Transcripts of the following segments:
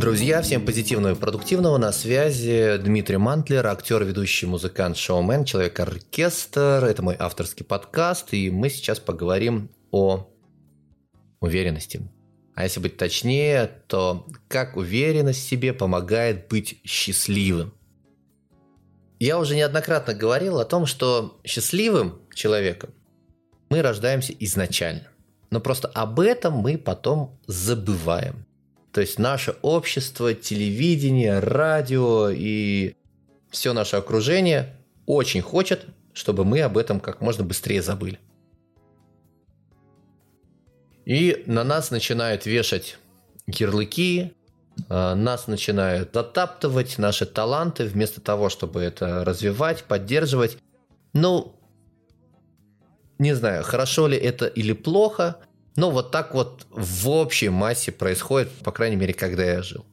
Друзья, всем позитивного и продуктивного. На связи Дмитрий Мантлер, актер, ведущий, музыкант, шоумен, человек-оркестр. Это мой авторский подкаст, и мы сейчас поговорим о уверенности. А если быть точнее, то как уверенность в себе помогает быть счастливым. Я уже неоднократно говорил о том, что счастливым человеком мы рождаемся изначально. Но просто об этом мы потом забываем. То есть наше общество, телевидение, радио и все наше окружение очень хочет, чтобы мы об этом как можно быстрее забыли. И на нас начинают вешать ярлыки, а, нас начинают затаптывать наши таланты вместо того, чтобы это развивать, поддерживать. Ну, не знаю, хорошо ли это или плохо, но вот так вот в общей массе происходит, по крайней мере, когда я жил.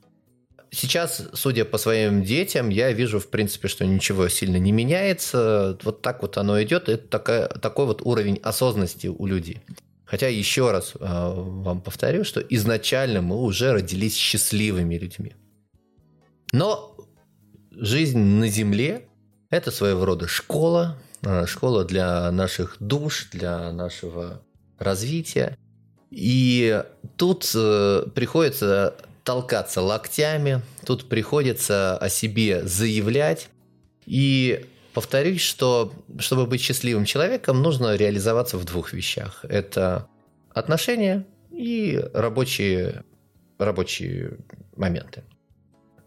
Сейчас, судя по своим детям, я вижу, в принципе, что ничего сильно не меняется. Вот так вот оно идет. Это такая, такой вот уровень осознанности у людей. Хотя еще раз э, вам повторю, что изначально мы уже родились счастливыми людьми. Но жизнь на Земле – это своего рода школа, э, школа для наших душ, для нашего развития. И тут э, приходится толкаться локтями, тут приходится о себе заявлять. И повторюсь, что чтобы быть счастливым человеком, нужно реализоваться в двух вещах. Это отношения и рабочие, рабочие моменты.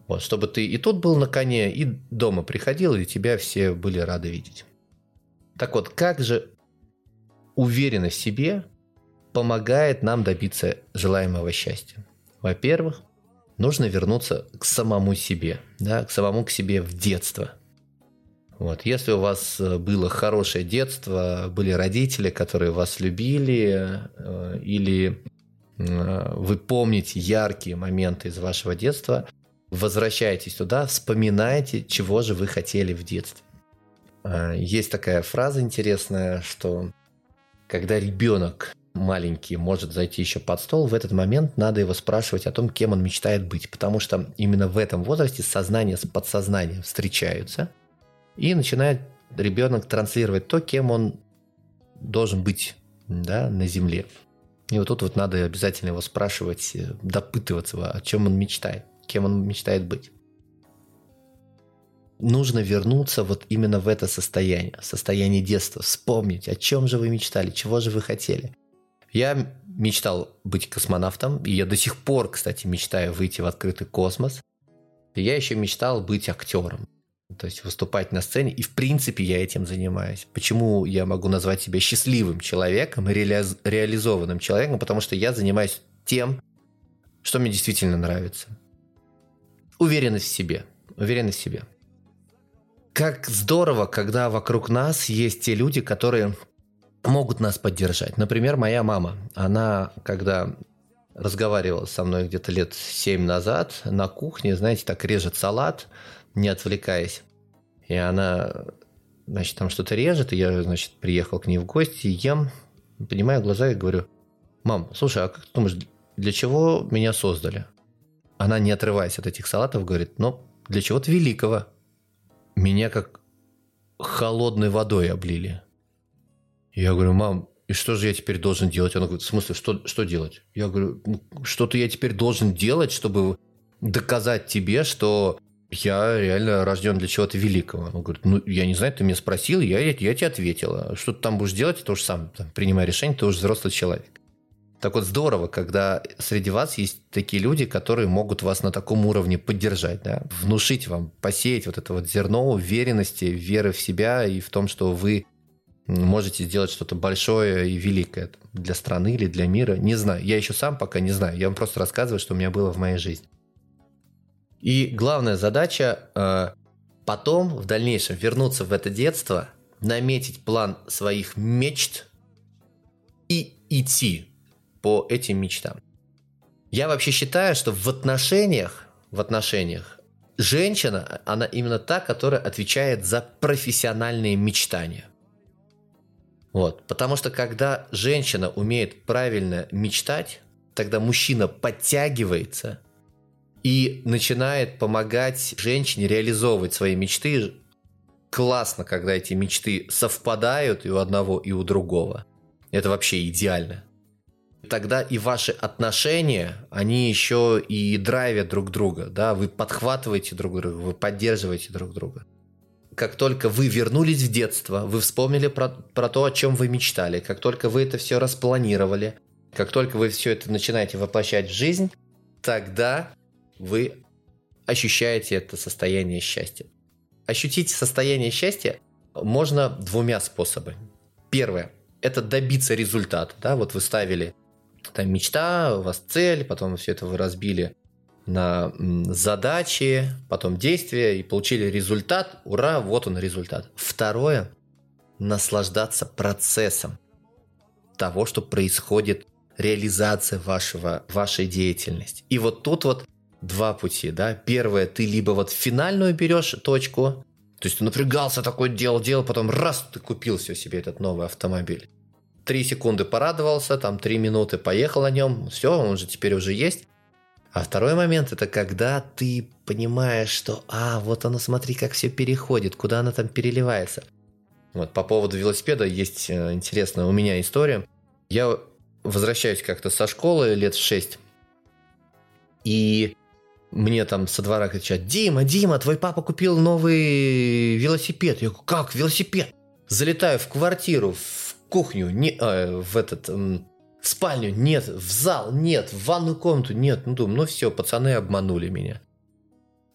Вот, чтобы ты и тут был на коне, и дома приходил, и тебя все были рады видеть. Так вот, как же уверенность в себе помогает нам добиться желаемого счастья. Во-первых, нужно вернуться к самому себе, да, к самому к себе в детство. Вот. Если у вас э, было хорошее детство, были родители, которые вас любили, э, или э, вы помните яркие моменты из вашего детства, возвращайтесь туда, вспоминайте, чего же вы хотели в детстве. Есть такая фраза интересная, что когда ребенок маленький может зайти еще под стол, в этот момент надо его спрашивать о том, кем он мечтает быть. Потому что именно в этом возрасте сознание с подсознанием встречаются, и начинает ребенок транслировать то, кем он должен быть да, на Земле. И вот тут вот надо обязательно его спрашивать, э, допытываться, о чем он мечтает, кем он мечтает быть. Нужно вернуться вот именно в это состояние, состояние детства, вспомнить, о чем же вы мечтали, чего же вы хотели. Я мечтал быть космонавтом, и я до сих пор, кстати, мечтаю выйти в открытый космос. Я еще мечтал быть актером, то есть выступать на сцене, и в принципе я этим занимаюсь. Почему я могу назвать себя счастливым человеком реали- реализованным человеком? Потому что я занимаюсь тем, что мне действительно нравится. Уверенность в себе. Уверенность в себе. Как здорово, когда вокруг нас есть те люди, которые могут нас поддержать. Например, моя мама. Она, когда разговаривала со мной где-то лет семь назад на кухне, знаете, так режет салат, не отвлекаясь. И она, значит, там что-то режет, и я, значит, приехал к ней в гости, ем, поднимаю глаза и говорю, мам, слушай, а как ты думаешь, для чего меня создали? Она, не отрываясь от этих салатов, говорит, ну, для чего-то великого. Меня как холодной водой облили. Я говорю, мам, и что же я теперь должен делать? Она говорит, в смысле, что, что делать? Я говорю, ну, что-то я теперь должен делать, чтобы доказать тебе, что я реально рожден для чего-то великого. Он говорит, ну, я не знаю, ты меня спросил, я, я, я тебе ответила. Что ты там будешь делать, ты уж сам там, принимай решение, ты уже взрослый человек. Так вот, здорово, когда среди вас есть такие люди, которые могут вас на таком уровне поддержать, да? внушить вам, посеять вот это вот зерно уверенности, веры в себя и в том, что вы можете сделать что-то большое и великое для страны или для мира. Не знаю. Я еще сам пока не знаю. Я вам просто рассказываю, что у меня было в моей жизни. И главная задача э, потом, в дальнейшем, вернуться в это детство, наметить план своих мечт и идти по этим мечтам. Я вообще считаю, что в отношениях, в отношениях женщина, она именно та, которая отвечает за профессиональные мечтания. Вот. Потому что когда женщина умеет правильно мечтать, тогда мужчина подтягивается и начинает помогать женщине реализовывать свои мечты. Классно, когда эти мечты совпадают и у одного, и у другого. Это вообще идеально. Тогда и ваши отношения, они еще и драйвят друг друга, да, вы подхватываете друг друга, вы поддерживаете друг друга. Как только вы вернулись в детство, вы вспомнили про, про то, о чем вы мечтали, как только вы это все распланировали, как только вы все это начинаете воплощать в жизнь, тогда вы ощущаете это состояние счастья. Ощутить состояние счастья можно двумя способами. Первое – это добиться результата. Да? Вот вы ставили там мечта, у вас цель, потом все это вы разбили на задачи, потом действия и получили результат. Ура, вот он результат. Второе – наслаждаться процессом того, что происходит реализация вашего, вашей деятельности. И вот тут вот два пути, да. Первое, ты либо вот финальную берешь точку, то есть ты напрягался, такой делал, делал, потом раз, ты купил все себе этот новый автомобиль. Три секунды порадовался, там три минуты поехал на нем, все, он же теперь уже есть. А второй момент это когда ты понимаешь, что, а, вот оно, смотри, как все переходит, куда оно там переливается. Вот по поводу велосипеда есть э, интересная у меня история. Я возвращаюсь как-то со школы лет в 6, и мне там со двора кричат, Дима, Дима, твой папа купил новый велосипед. Я говорю, как велосипед? Залетаю в квартиру, в кухню, не, э, в этот, в спальню, нет, в зал, нет, в ванную комнату, нет. Ну, думаю, ну все, пацаны обманули меня.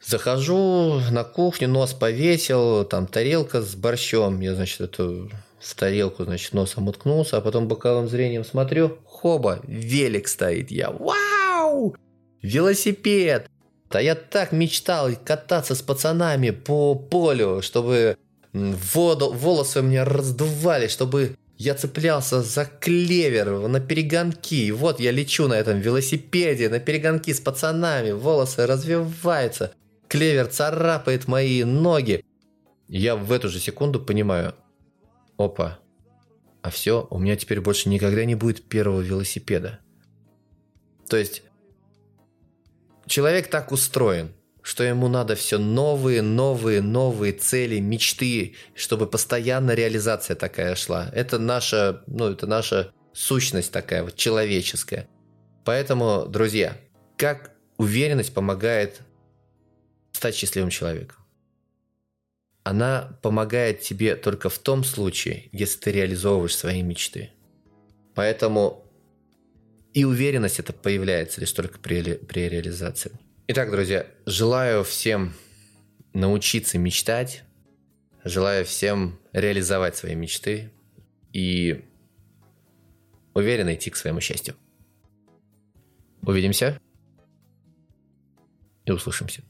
Захожу на кухню, нос повесил, там тарелка с борщом. Я, значит, эту в тарелку, значит, носом уткнулся, а потом боковым зрением смотрю, хоба, велик стоит. Я, вау! Велосипед! А я так мечтал кататься с пацанами по полю, чтобы воду, волосы у меня раздували, чтобы я цеплялся за клевер на перегонки. Вот я лечу на этом велосипеде, на перегонки с пацанами, волосы развиваются, клевер царапает мои ноги. Я в эту же секунду понимаю, опа, а все, у меня теперь больше никогда не будет первого велосипеда. То есть человек так устроен, что ему надо все новые, новые, новые цели, мечты, чтобы постоянно реализация такая шла. Это наша, ну, это наша сущность такая вот человеческая. Поэтому, друзья, как уверенность помогает стать счастливым человеком? Она помогает тебе только в том случае, если ты реализовываешь свои мечты. Поэтому и уверенность это появляется лишь только при, при реализации. Итак, друзья, желаю всем научиться мечтать, желаю всем реализовать свои мечты и уверенно идти к своему счастью. Увидимся и услышимся.